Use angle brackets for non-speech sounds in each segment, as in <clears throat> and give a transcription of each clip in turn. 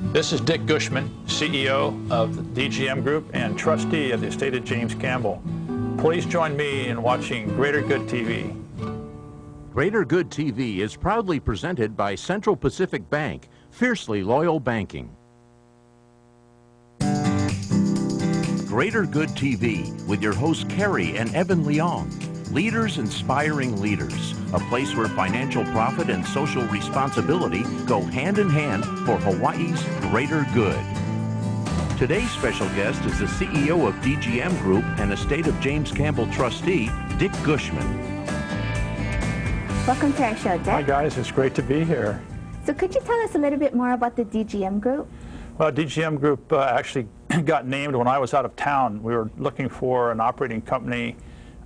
This is Dick Gushman, CEO of the DGM Group and trustee of the estate of James Campbell. Please join me in watching Greater Good TV. Greater Good TV is proudly presented by Central Pacific Bank, fiercely loyal banking. Greater Good TV with your hosts Kerry and Evan Leong. Leaders inspiring leaders, a place where financial profit and social responsibility go hand in hand for Hawaii's greater good. Today's special guest is the CEO of DGM Group and estate of James Campbell trustee, Dick Gushman. Welcome to our show, Dick. Hi guys, it's great to be here. So could you tell us a little bit more about the DGM Group? Well, DGM Group uh, actually <clears throat> got named when I was out of town. We were looking for an operating company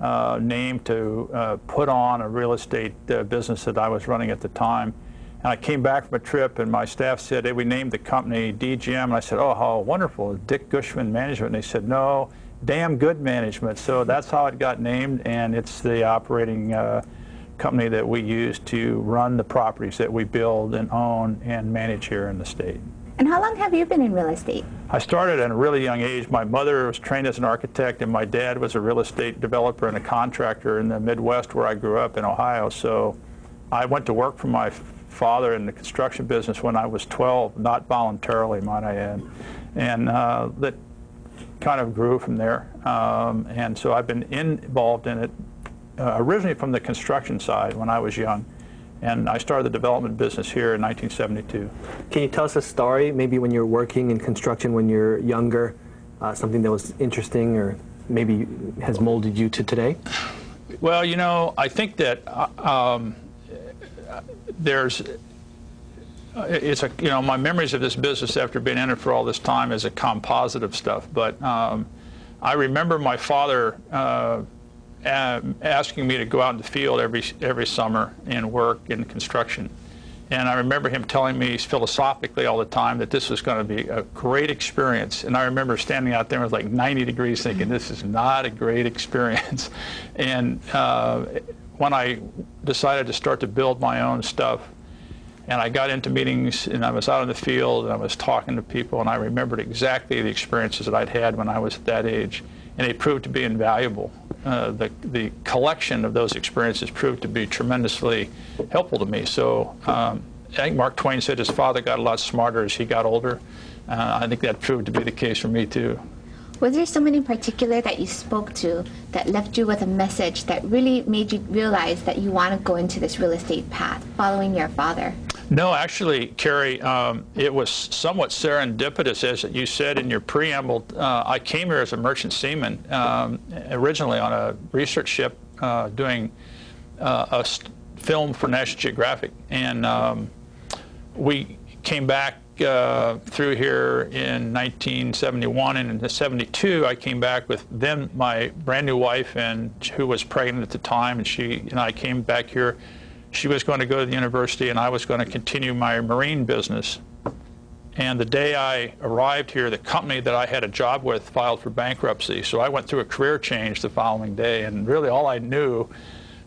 uh, name to uh, put on a real estate uh, business that I was running at the time. And I came back from a trip, and my staff said, hey, we named the company DGM. And I said, oh, how wonderful, Dick Gushman Management. And they said, no, damn good management. So that's how it got named, and it's the operating uh, company that we use to run the properties that we build and own and manage here in the state. And how long have you been in real estate? I started at a really young age. My mother was trained as an architect, and my dad was a real estate developer and a contractor in the Midwest where I grew up in Ohio. So I went to work for my father in the construction business when I was 12, not voluntarily, might I add. And uh, that kind of grew from there. Um, and so I've been in, involved in it uh, originally from the construction side when I was young and I started the development business here in 1972. Can you tell us a story, maybe when you're working in construction when you're younger, uh, something that was interesting or maybe has molded you to today? Well, you know, I think that uh, um, there's uh, it's a you know my memories of this business after being in it for all this time is a composite of stuff. But um, I remember my father uh, asking me to go out in the field every every summer and work in construction. And I remember him telling me philosophically all the time that this was going to be a great experience. And I remember standing out there with like 90 degrees thinking, this is not a great <laughs> experience. and uh, when I decided to start to build my own stuff, and I got into meetings and I was out in the field and I was talking to people and I remembered exactly the experiences that I'd had when I was at that age. And they proved to be invaluable. Uh, the, the collection of those experiences proved to be tremendously helpful to me. So um, I think Mark Twain said his father got a lot smarter as he got older. Uh, I think that proved to be the case for me too. Was there someone in particular that you spoke to that left you with a message that really made you realize that you want to go into this real estate path following your father? No, actually, Kerry, um, it was somewhat serendipitous, as you said in your preamble. Uh, I came here as a merchant seaman, um, originally on a research ship uh, doing uh, a film for National Geographic. And um, we came back uh, through here in 1971 and in 72 I came back with then my brand new wife and who was pregnant at the time and she and I came back here she was going to go to the university and I was going to continue my marine business. And the day I arrived here, the company that I had a job with filed for bankruptcy. So I went through a career change the following day. And really all I knew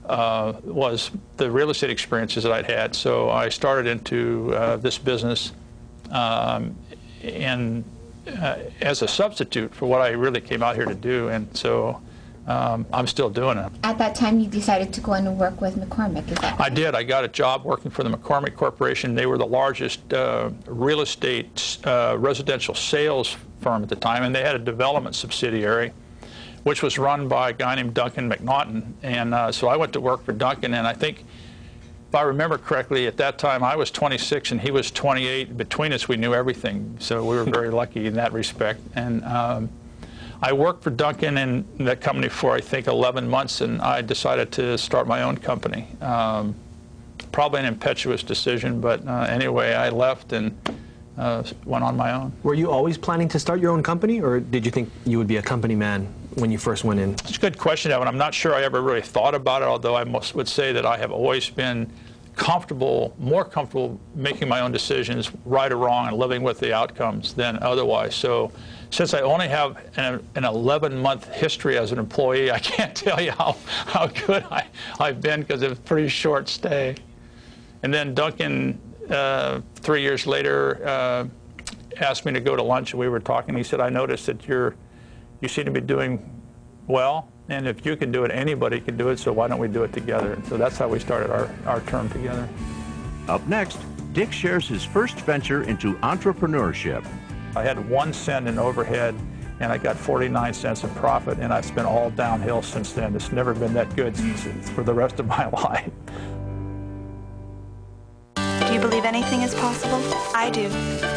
uh, was the real estate experiences that I'd had. So I started into uh, this business um, and uh, as a substitute for what I really came out here to do. And so um, I'm still doing it. At that time, you decided to go and work with McCormick, is that right? I did. I got a job working for the McCormick Corporation. They were the largest uh, real estate uh, residential sales firm at the time, and they had a development subsidiary, which was run by a guy named Duncan MacNaughton. And uh, so I went to work for Duncan, and I think if I remember correctly, at that time I was 26 and he was 28. Between us, we knew everything, so we were very <laughs> lucky in that respect. And um, I worked for Duncan in that company for I think 11 months, and I decided to start my own company. Um, probably an impetuous decision, but uh, anyway, I left and uh, went on my own. Were you always planning to start your own company, or did you think you would be a company man when you first went in? It's a good question, Evan. I'm not sure I ever really thought about it, although I most would say that I have always been comfortable, more comfortable making my own decisions, right or wrong, and living with the outcomes than otherwise. So since I only have an, an 11-month history as an employee, I can't <laughs> tell you how, how good I, I've been because it was a pretty short stay. And then Duncan, uh, three years later, uh, asked me to go to lunch, and we were talking. He said, "I noticed that you're, you seem to be doing well, and if you can do it, anybody can do it. So why don't we do it together?" And so that's how we started our, our term together. Up next, Dick shares his first venture into entrepreneurship. I had one cent in overhead, and I got 49 cents in profit, and I've been all downhill since then. It's never been that good for the rest of <laughs> my life. Do you believe anything is possible? I do.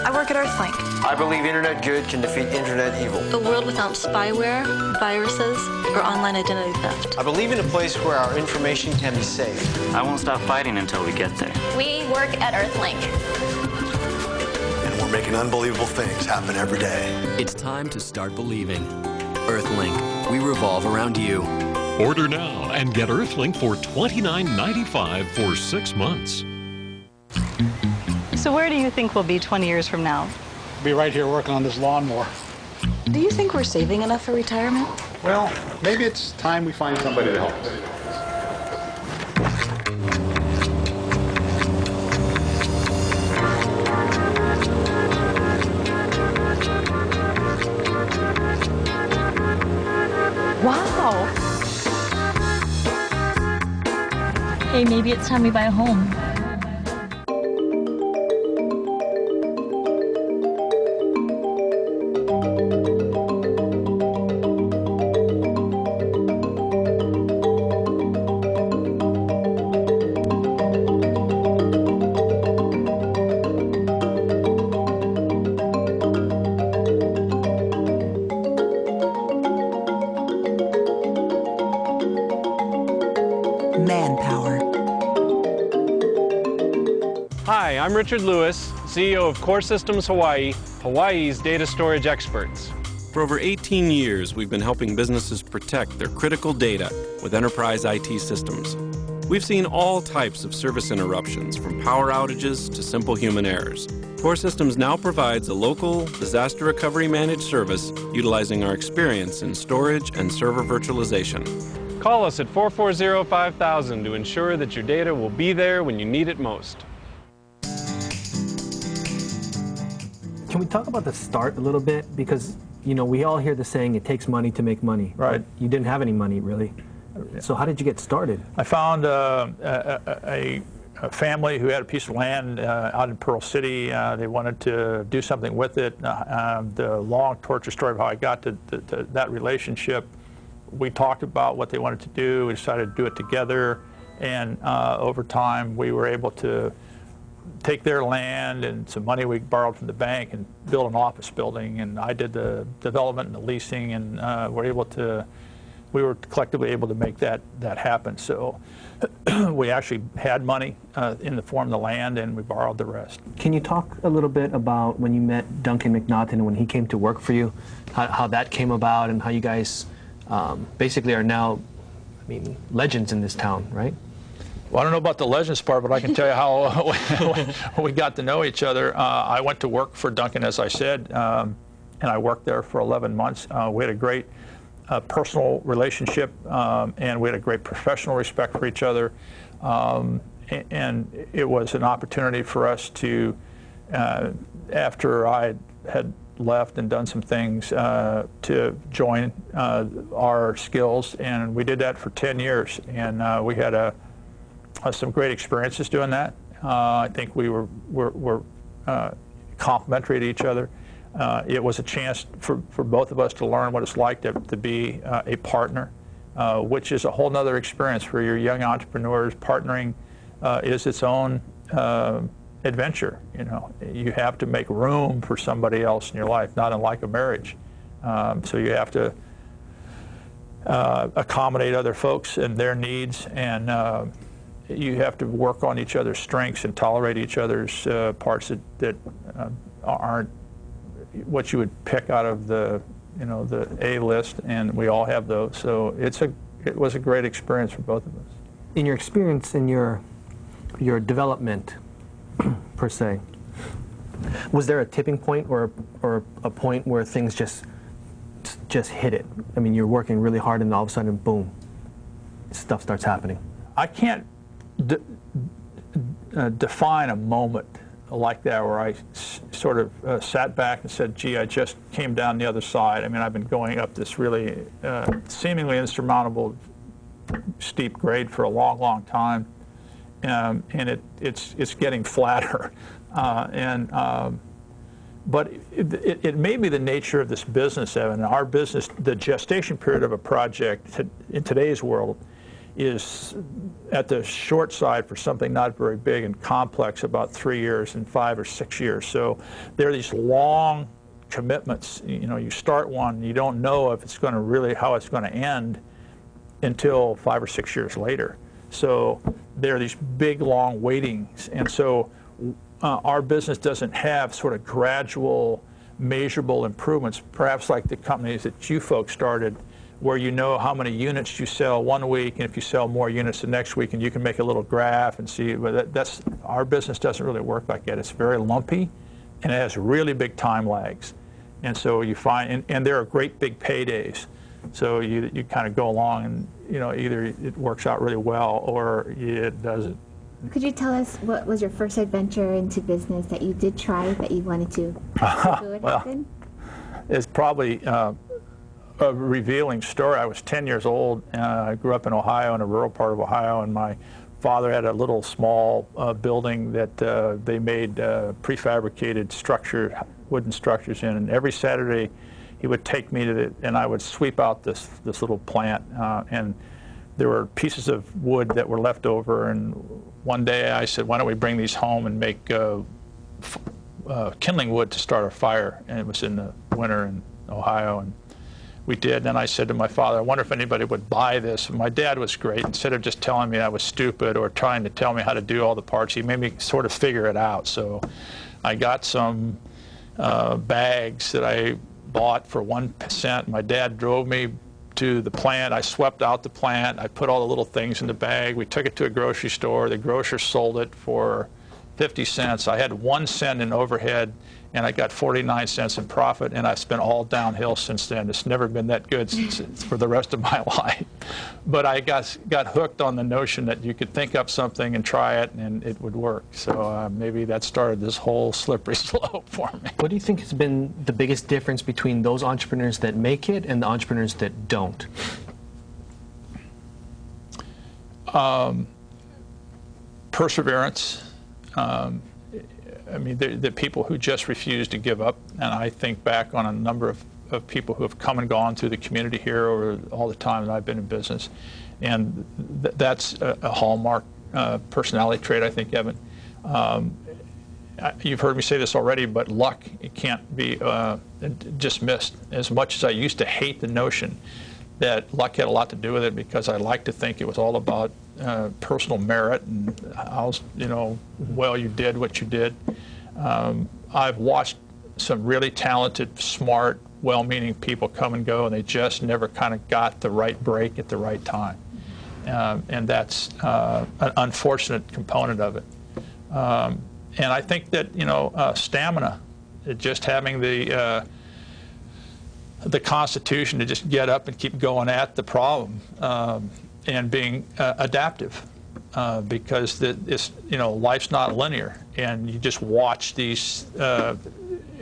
I work at Earthlink. I believe internet good can defeat internet evil. A world without spyware, viruses, or online identity theft. I believe in a place where our information can be safe. I won't stop fighting until we get there. We work at Earthlink. And we're making unbelievable things happen every day. It's time to start believing. Earthlink, we revolve around you. Order now and get Earthlink for $29.95 for six months. So where do you think we'll be 20 years from now? Be right here working on this lawnmower. Do you think we're saving enough for retirement? Well, maybe it's time we find somebody to help us. Hey, maybe it's time we buy a home. Manpower. Hi, I'm Richard Lewis, CEO of Core Systems Hawaii, Hawaii's data storage experts. For over 18 years, we've been helping businesses protect their critical data with enterprise IT systems. We've seen all types of service interruptions, from power outages to simple human errors. Core Systems now provides a local disaster recovery managed service utilizing our experience in storage and server virtualization. Call us at 440-5000 to ensure that your data will be there when you need it most. Can we talk about the start a little bit? Because, you know, we all hear the saying, it takes money to make money. Right. You didn't have any money, really. So how did you get started? I found uh, a, a, a, family who had a piece of land uh, out in Pearl City. Uh, they wanted to do something with it. Uh, um, the long torture story of how I got to, to, to, that relationship. We talked about what they wanted to do. We decided to do it together. And uh, over time, we were able to take their land and some money we borrowed from the bank and build an office building. And I did the development and the leasing, and uh, we're able to we were collectively able to make that that happen. So <clears throat> we actually had money uh, in the form of the land, and we borrowed the rest. Can you talk a little bit about when you met Duncan MacNaughton and when he came to work for you, how, how that came about, and how you guys um, basically are now, I mean, legends in this town, right? Well, I don't know about the legends part, but I can tell you how <laughs> we got to know each other. Uh, I went to work for Duncan, as I said, um, and I worked there for 11 months. Uh, we had a great uh, personal relationship, um, and we had a great professional respect for each other. Um, and it was an opportunity for us to, uh, after I had left and done some things, uh, to join uh, our skills. And we did that for 10 years. And uh, we had a, some great experiences doing that. Uh, I think we were, were, were complementary to each other. Uh, it was a chance for, for both of us to learn what it's like to, to be uh, a partner, uh, which is a whole other experience for your young entrepreneurs. Partnering is its own adventure. You know, you have to make room for somebody else in your life, not unlike a marriage. Um, so you have to uh, accommodate other folks and their needs, and uh, you have to work on each other's strengths and tolerate each other's uh, parts that, that aren't what you would pick out of the you know the A list, and we all have those. So it's a it was a great experience for both of us. In your experience in your your development per se, was there a tipping point or or a point where things just just hit it? I mean, you're working really hard, and all of a sudden, boom, stuff starts happening. I can't uh, define a moment like that where I sort of uh, sat back and said, gee, I just came down the other side. I mean, I've been going up this really uh, seemingly insurmountable steep grade for a long, long time. Um, and it, it's, it's getting flatter. Uh, and um, but it, it, it, may be the nature of this business, Evan. Our business, the gestation period of a project in today's world is at the short side for something not very big and complex, about three years and five or six years. So there are these long commitments. You know, you start one, you don't know if it's going to really how it's going to end until five or six years later. So there are these big, long waitings, and so uh, our business doesn't have sort of gradual, measurable improvements, perhaps like the companies that you folks started, where you know how many units you sell one week, and if you sell more units the next week, and you can make a little graph and see. But that, that's our business doesn't really work like that. It's very lumpy, and it has really big time lags, and so you find, and, and there are great big paydays. So you you kind of go along, and you know either it works out really well or it doesn't. Could you tell us what was your first adventure into business that you did try that you wanted to <laughs> do it well, happen? It's probably uh, a revealing story. I was 10 years old. Uh, I grew up in Ohio, in a rural part of Ohio, and my father had a little small uh, building that uh, they made uh, prefabricated structure, wooden structures in. And every Saturday, he would take me to the, and I would sweep out this this little plant uh, and there were pieces of wood that were left over, and one day I said, why don't we bring these home and make uh, uh, kindling wood to start a fire? And it was in the winter in Ohio, and we did. And I said to my father, I wonder if anybody would buy this. And my dad was great. Instead of just telling me I was stupid or trying to tell me how to do all the parts, he made me sort of figure it out. So I got some uh, bags that I bought for one cent. My dad drove me to the plant. I swept out the plant. I put all the little things in the bag. We took it to a grocery store. The grocer sold it for 50 cents. I had one cent in overhead, and I got 49 cents in profit, and I've been all downhill since then. It's never been that good since, for the rest of <laughs> my life. But I got, got hooked on the notion that you could think up something and try it, and it would work. So uh, maybe that started this whole slippery <laughs> slope for me. What do you think has been the biggest difference between those entrepreneurs that make it and the entrepreneurs that don't? Um, perseverance. Um, I mean, the, the, people who just refuse to give up, and I think back on a number of, of people who have come and gone through the community here over all the time that I've been in business, and th that's a, a hallmark uh, personality trait, I think, Evan. Um, you've heard me say this already, but luck it can't be uh, dismissed. As much as I used to hate the notion that luck had a lot to do with it, because I like to think it was all about uh, personal merit and how you know well you did what you did. Um, I've watched some really talented, smart, well-meaning people come and go, and they just never kind of got the right break at the right time, um, and that's uh, an unfortunate component of it. Um, and I think that you know uh, stamina, just having the uh, the constitution to just get up and keep going at the problem. And being uh, adaptive uh, because the, this, you know, life's not linear, and you just watch these. Uh,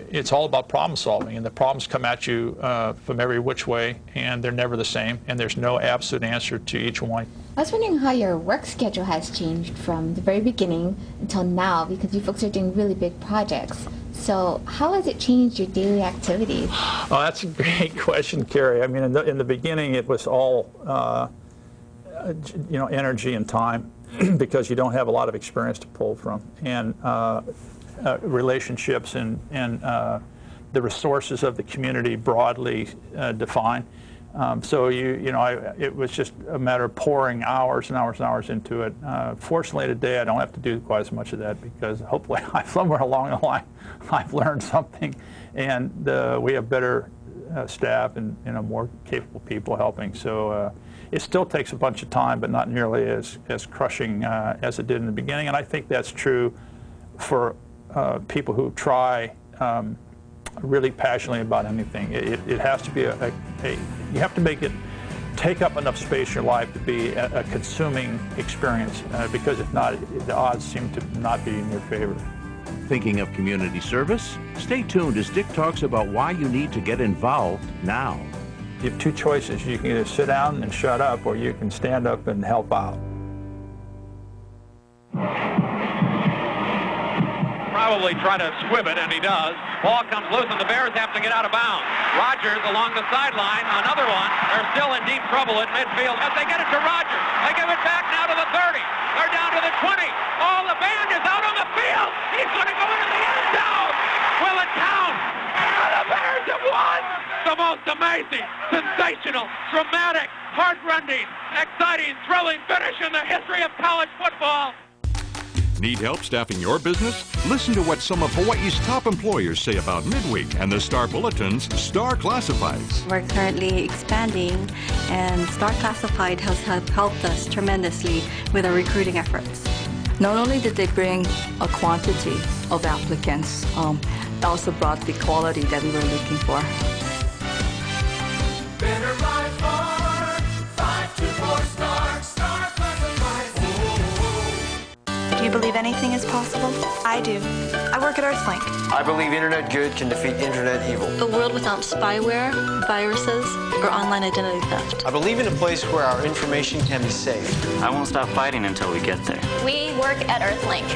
it's all about problem solving, and the problems come at you uh, from every which way, and they're never the same, and there's no absolute answer to each one. I was wondering how your work schedule has changed from the very beginning until now, because you folks are doing really big projects. So, how has it changed your daily activities? Oh, that's a great <laughs> question, Kerry. I mean, in the, in the beginning, it was all uh, you know, energy and time <clears throat> because you don't have a lot of experience to pull from, and uh, uh, relationships and, and uh, the resources of the community broadly uh, defined. Um, so you, you know, I, it was just a matter of pouring hours and hours and hours into it. Uh, fortunately, today I don't have to do quite as much of that because hopefully, <laughs> somewhere along the line, <laughs> I've learned something, and we have better staff and know more capable people helping. So it still takes a bunch of time, but not nearly as, as crushing uh, as it did in the beginning. And I think that's true for uh, people who try um, really passionately about anything. It, it has to be a, a, a, you have to make it take up enough space in your life to be a, a consuming experience uh, because if not, the odds seem to not be in your favor. Thinking of community service? Stay tuned as Dick talks about why you need to get involved now. You have two choices. You can either sit down and shut up, or you can stand up and help out. Probably try to squib it, and he does. Ball comes loose, and the Bears have to get out of bounds. Rodgers along the sideline, another one. They're still in deep trouble at midfield as they get it to Rodgers. They give it back now to the 30. They're down to the 20. Oh, the band is out on the field. He's going to go into the end zone. Will it count? And the Bears have won. The most amazing, sensational, dramatic, heart-rending, exciting, thrilling finish in the history of college football. Need help staffing your business? Listen to what some of Hawaii's top employers say about Midweek and the Star Bulletin's Star Classifieds. We're currently expanding, and Star Classified has helped us tremendously with our recruiting efforts. Not only did they bring a quantity of applicants, um, they also brought the quality that we were looking for. You believe anything is possible? I do. I work at Earthlink. I believe internet good can defeat internet evil. A world without spyware, viruses, or online identity theft. I believe in a place where our information can be safe. I won't stop fighting until we get there. We work at Earthlink.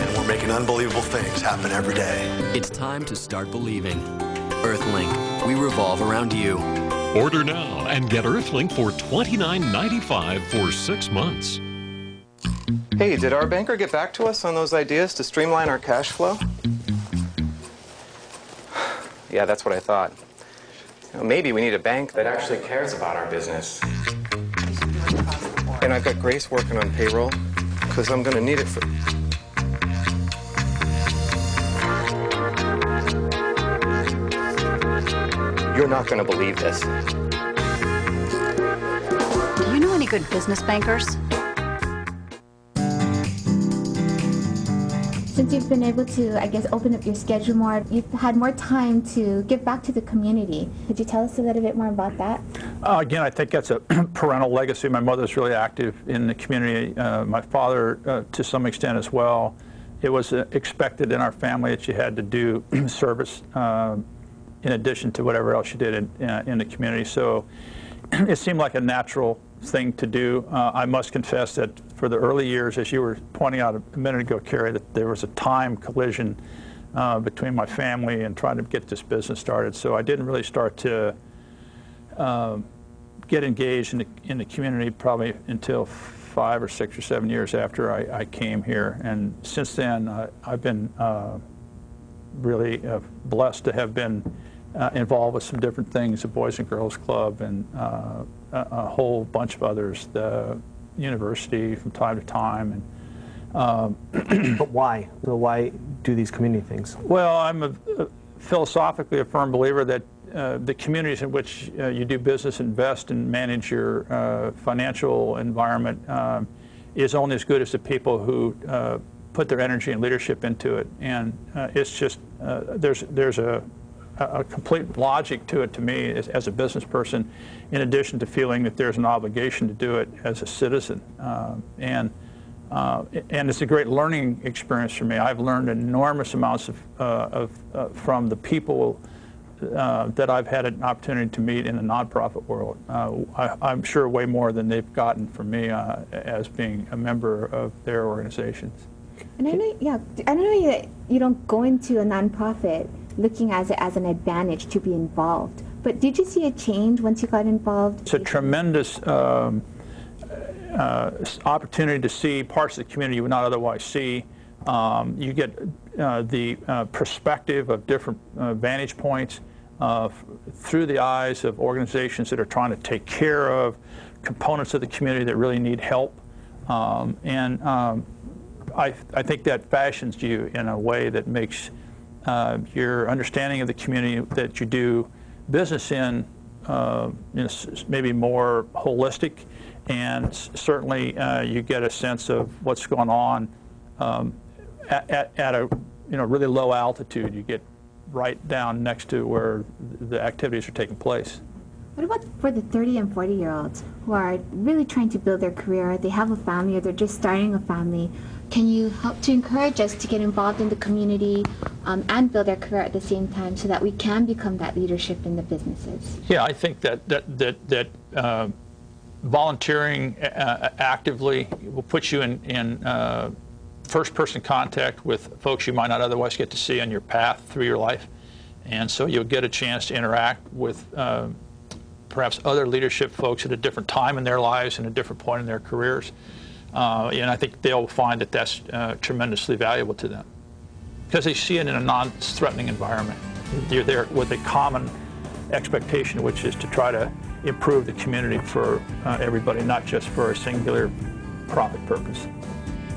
And we're making unbelievable things happen every day. It's time to start believing. Earthlink, we revolve around you. Order now and get Earthlink for $29.95 for six months. Hey, did our banker get back to us on those ideas to streamline our cash flow? <sighs> yeah, that's what I thought. You know, maybe we need a bank that actually cares about our business. And I've got Grace working on payroll because I'm going to need it for. You're not going to believe this. Do you know any good business bankers? Since you've been able to, I guess, open up your schedule more, you've had more time to give back to the community. Could you tell us a little bit more about that? Uh, again, I think that's a <clears throat> parental legacy. My mother's really active in the community. Uh, my father, uh, to some extent as well. It was uh, expected in our family that you had to do <clears throat> service uh, in addition to whatever else you did in, uh, in the community. So <clears throat> it seemed like a natural thing to do. Uh, I must confess that for the early years, as you were pointing out a minute ago, Kerry, that there was a time collision uh, between my family and trying to get this business started. So I didn't really start to uh, get engaged in the, in the community probably until five or six or seven years after I, I came here. And since then, uh, I've been uh, really uh, blessed to have been uh, involved with some different things, the Boys and Girls Club and uh, a, a, whole bunch of others, the university from time to time. And, um, <clears throat> but why? So why do these community things? Well, I'm a, a philosophically a firm believer that uh, the communities in which uh, you do business, invest, and manage your uh, financial environment um, is only as good as the people who uh, put their energy and leadership into it. And uh, it's just there's there's a a complete logic to it to me as, as, a business person, in addition to feeling that there's an obligation to do it as a citizen. Uh, and uh, and it's a great learning experience for me. I've learned enormous amounts of, uh, of uh, from the people uh, that I've had an opportunity to meet in the nonprofit world. Uh, I, am sure way more than they've gotten from me as being a member of their organizations. And I know, yeah, I know that you don't go into a nonprofit looking at it as an advantage to be involved. But did you see a change once you got involved? It's a tremendous um, uh, opportunity to see parts of the community you would not otherwise see. Um, you get uh, the uh, perspective of different uh, vantage points uh, through the eyes of organizations that are trying to take care of components of the community that really need help. Um, and um, I, I think that fashions you in a way that makes uh, your understanding of the community that you do business in uh, is maybe more holistic, and certainly uh, you get a sense of what's going on um, at, at, at, a you know really low altitude. You get right down next to where the activities are taking place. What about for the 30 and 40 year olds who are really trying to build their career? They have a family or they're just starting a family. can you help to encourage us to get involved in the community um, and build our career at the same time so that we can become that leadership in the businesses? Yeah, I think that that that that uh, volunteering uh, actively will put you in in uh, first-person contact with folks you might not otherwise get to see on your path through your life, and so you'll get a chance to interact with. Uh, perhaps other leadership folks at a different time in their lives and a different point in their careers. Uh, and I think they'll find that that's uh, tremendously valuable to them because they see it in a non-threatening environment. You're there with a common expectation, which is to try to improve the community for uh, everybody, not just for a singular profit purpose.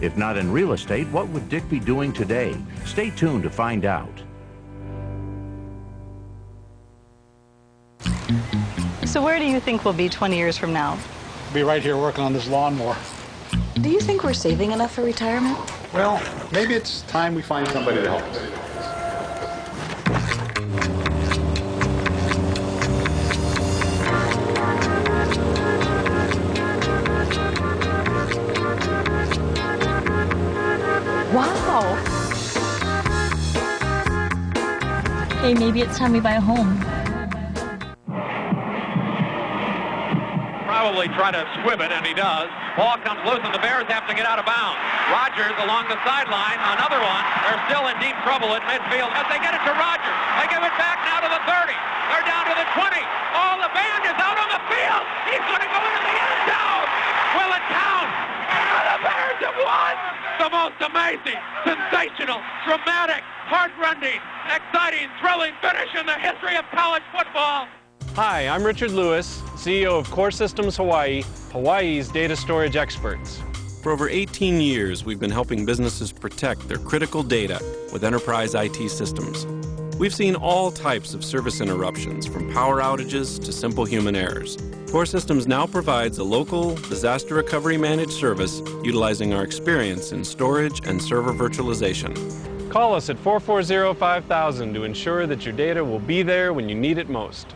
If not in real estate, what would Dick be doing today? Stay tuned to find out. So where do you think we'll be 20 years from now? Be right here working on this lawnmower. Do you think we're saving enough for retirement? Well, maybe it's time we find somebody to help us. Wow. Hey, maybe it's time we buy a home. Probably try to squib it, and he does. Ball comes loose, and the Bears have to get out of bounds. Rodgers along the sideline, another one. They're still in deep trouble at midfield as they get it to Rodgers. They give it back now to the 30. They're down to the 20. Oh, the band is out on the field. He's going to go into the end zone. Will it count? And the Bears have won. The most amazing, sensational, dramatic, heartrending, exciting, thrilling finish in the history of college football. Hi, I'm Richard Lewis, CEO of Core Systems Hawaii, Hawaii's data storage experts. For over 18 years, we've been helping businesses protect their critical data with enterprise IT systems. We've seen all types of service interruptions, from power outages to simple human errors. Core Systems now provides a local disaster recovery managed service utilizing our experience in storage and server virtualization. Call us at 440-5000 to ensure that your data will be there when you need it most.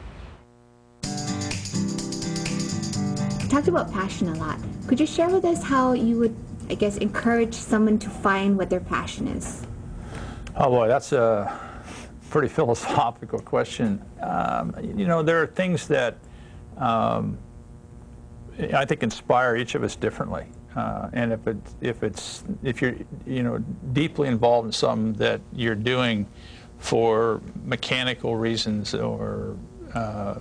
Talked about passion a lot. Could you share with us how you would, I guess, encourage someone to find what their passion is? Oh boy, that's a pretty <laughs> philosophical question. Um, you know, there are things that um, I think inspire each of us differently. Uh, and if it's if it's if you're you know deeply involved in something that you're doing for mechanical reasons or uh,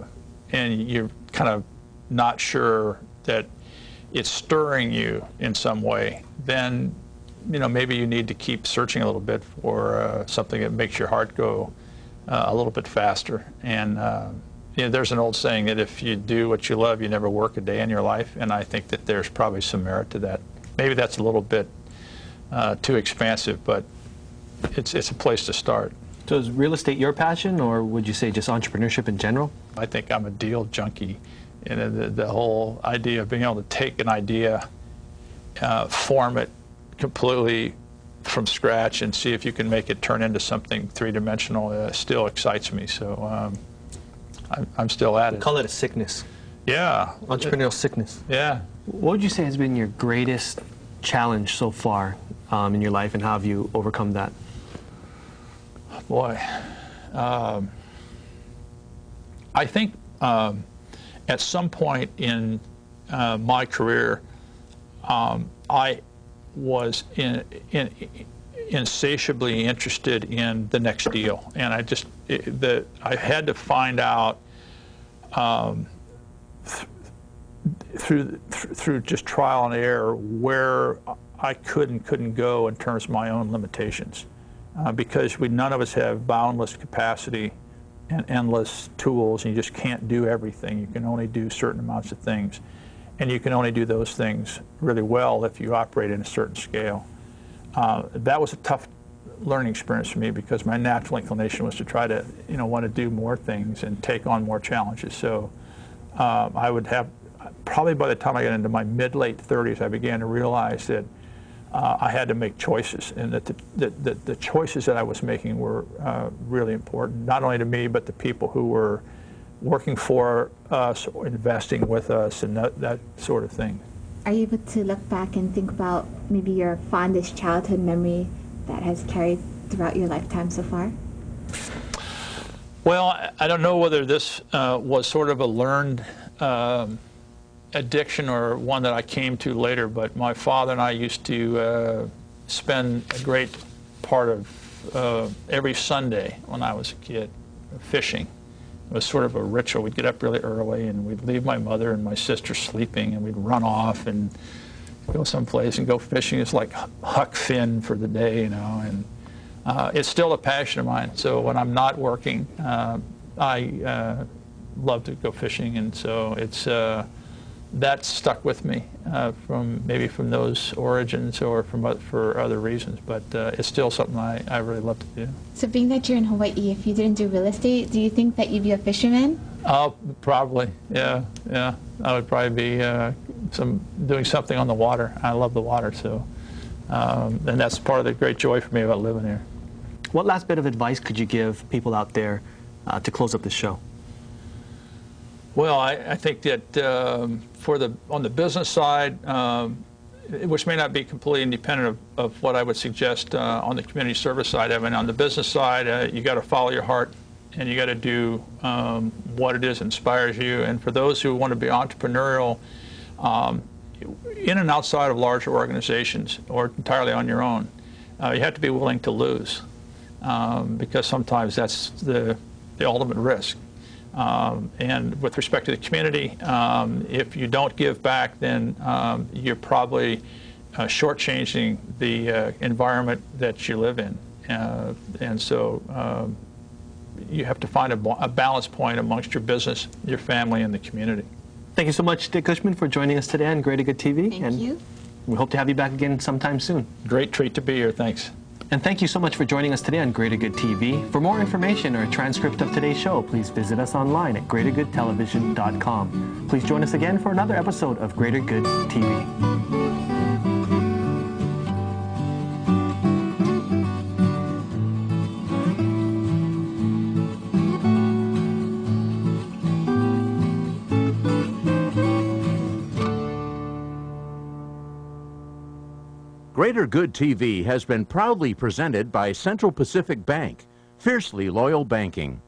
and you're kind of not sure that it's stirring you in some way, then you know maybe you need to keep searching a little bit for uh, something that makes your heart go uh, a little bit faster. And uh, you know, there's an old saying that if you do what you love, you never work a day in your life. And I think that there's probably some merit to that. Maybe that's a little bit uh, too expansive, but it's it's a place to start. So is real estate your passion, or would you say just entrepreneurship in general? I think I'm a deal junkie. And the, the whole idea of being able to take an idea, uh, form it completely from scratch, and see if you can make it turn into something three-dimensional uh, still excites me. So um, I'm, I'm still at it. Call it a sickness. Yeah. Entrepreneurial sickness. Yeah. What would you say has been your greatest challenge so far um, in your life, and how have you overcome that? Boy, um, I think um, at some point in uh, my career, um, I was in, in, insatiably interested in the next deal, and I just it, the I had to find out um, th- through th- through just trial and error where I could and couldn't go in terms of my own limitations, uh, because we none of us have boundless capacity endless tools, and you just can't do everything. You can only do certain amounts of things, and you can only do those things really well if you operate in a certain scale. Uh, that was a tough learning experience for me because my natural inclination was to try to, you know, want to do more things and take on more challenges. So um, I would have, probably by the time I got into my mid late 30s, I began to realize that uh, I had to make choices, and that the, the, the, the choices that I was making were uh, really important, not only to me, but the people who were working for us or investing with us and that, that sort of thing. Are you able to look back and think about maybe your fondest childhood memory that has carried throughout your lifetime so far? Well, I- I don't know whether this uh, was sort of a learned um, addiction or one that I came to later, but my father and I used to uh, spend a great part of uh, every Sunday when I was a kid fishing. It was sort of a ritual. We'd get up really early and we'd leave my mother and my sister sleeping and we'd run off and go someplace and go fishing. It's like Huck Finn for the day, you know, and uh, it's still a passion of mine. So when I'm not working, uh, I uh, love to go fishing, and so it's uh, that stuck with me uh, from maybe from those origins or from oth- for other reasons. But uh, it's still something I, I really love to do. So, being that you're in Hawaii, if you didn't do real estate, do you think that you'd be a fisherman? Oh, probably, yeah, yeah. I would probably be uh, some doing something on the water. I love the water, so um, and that's part of the great joy for me about living here. What last bit of advice could you give people out there uh, to close up the show? Well, I, I think that um, for the on the business side, um, which may not be completely independent of, of what I would suggest uh, on the community service side. I mean, on the business side, uh, you got to follow your heart, and you got to do um, what it is inspires you. And for those who want to be entrepreneurial, um, in and outside of larger organizations or entirely on your own, uh, you have to be willing to lose um, because sometimes that's the, the ultimate risk. Um, and with respect to the community, um, if you don't give back, then um, you're probably uh, shortchanging the uh, environment that you live in. Uh, and so um, you have to find a, a balance point amongst your business, your family, and the community. Thank you so much, Dick Gushman, for joining us today on Greater Good TV. Thank and you. We hope to have you back again sometime soon. Great treat to be here. Thanks. And thank you so much for joining us today on Greater Good TV. For more information or a transcript of today's show, please visit us online at greatergoodtelevision.com. Please join us again for another episode of Greater Good TV. Greater Good TV has been proudly presented by Central Pacific Bank, fiercely loyal banking.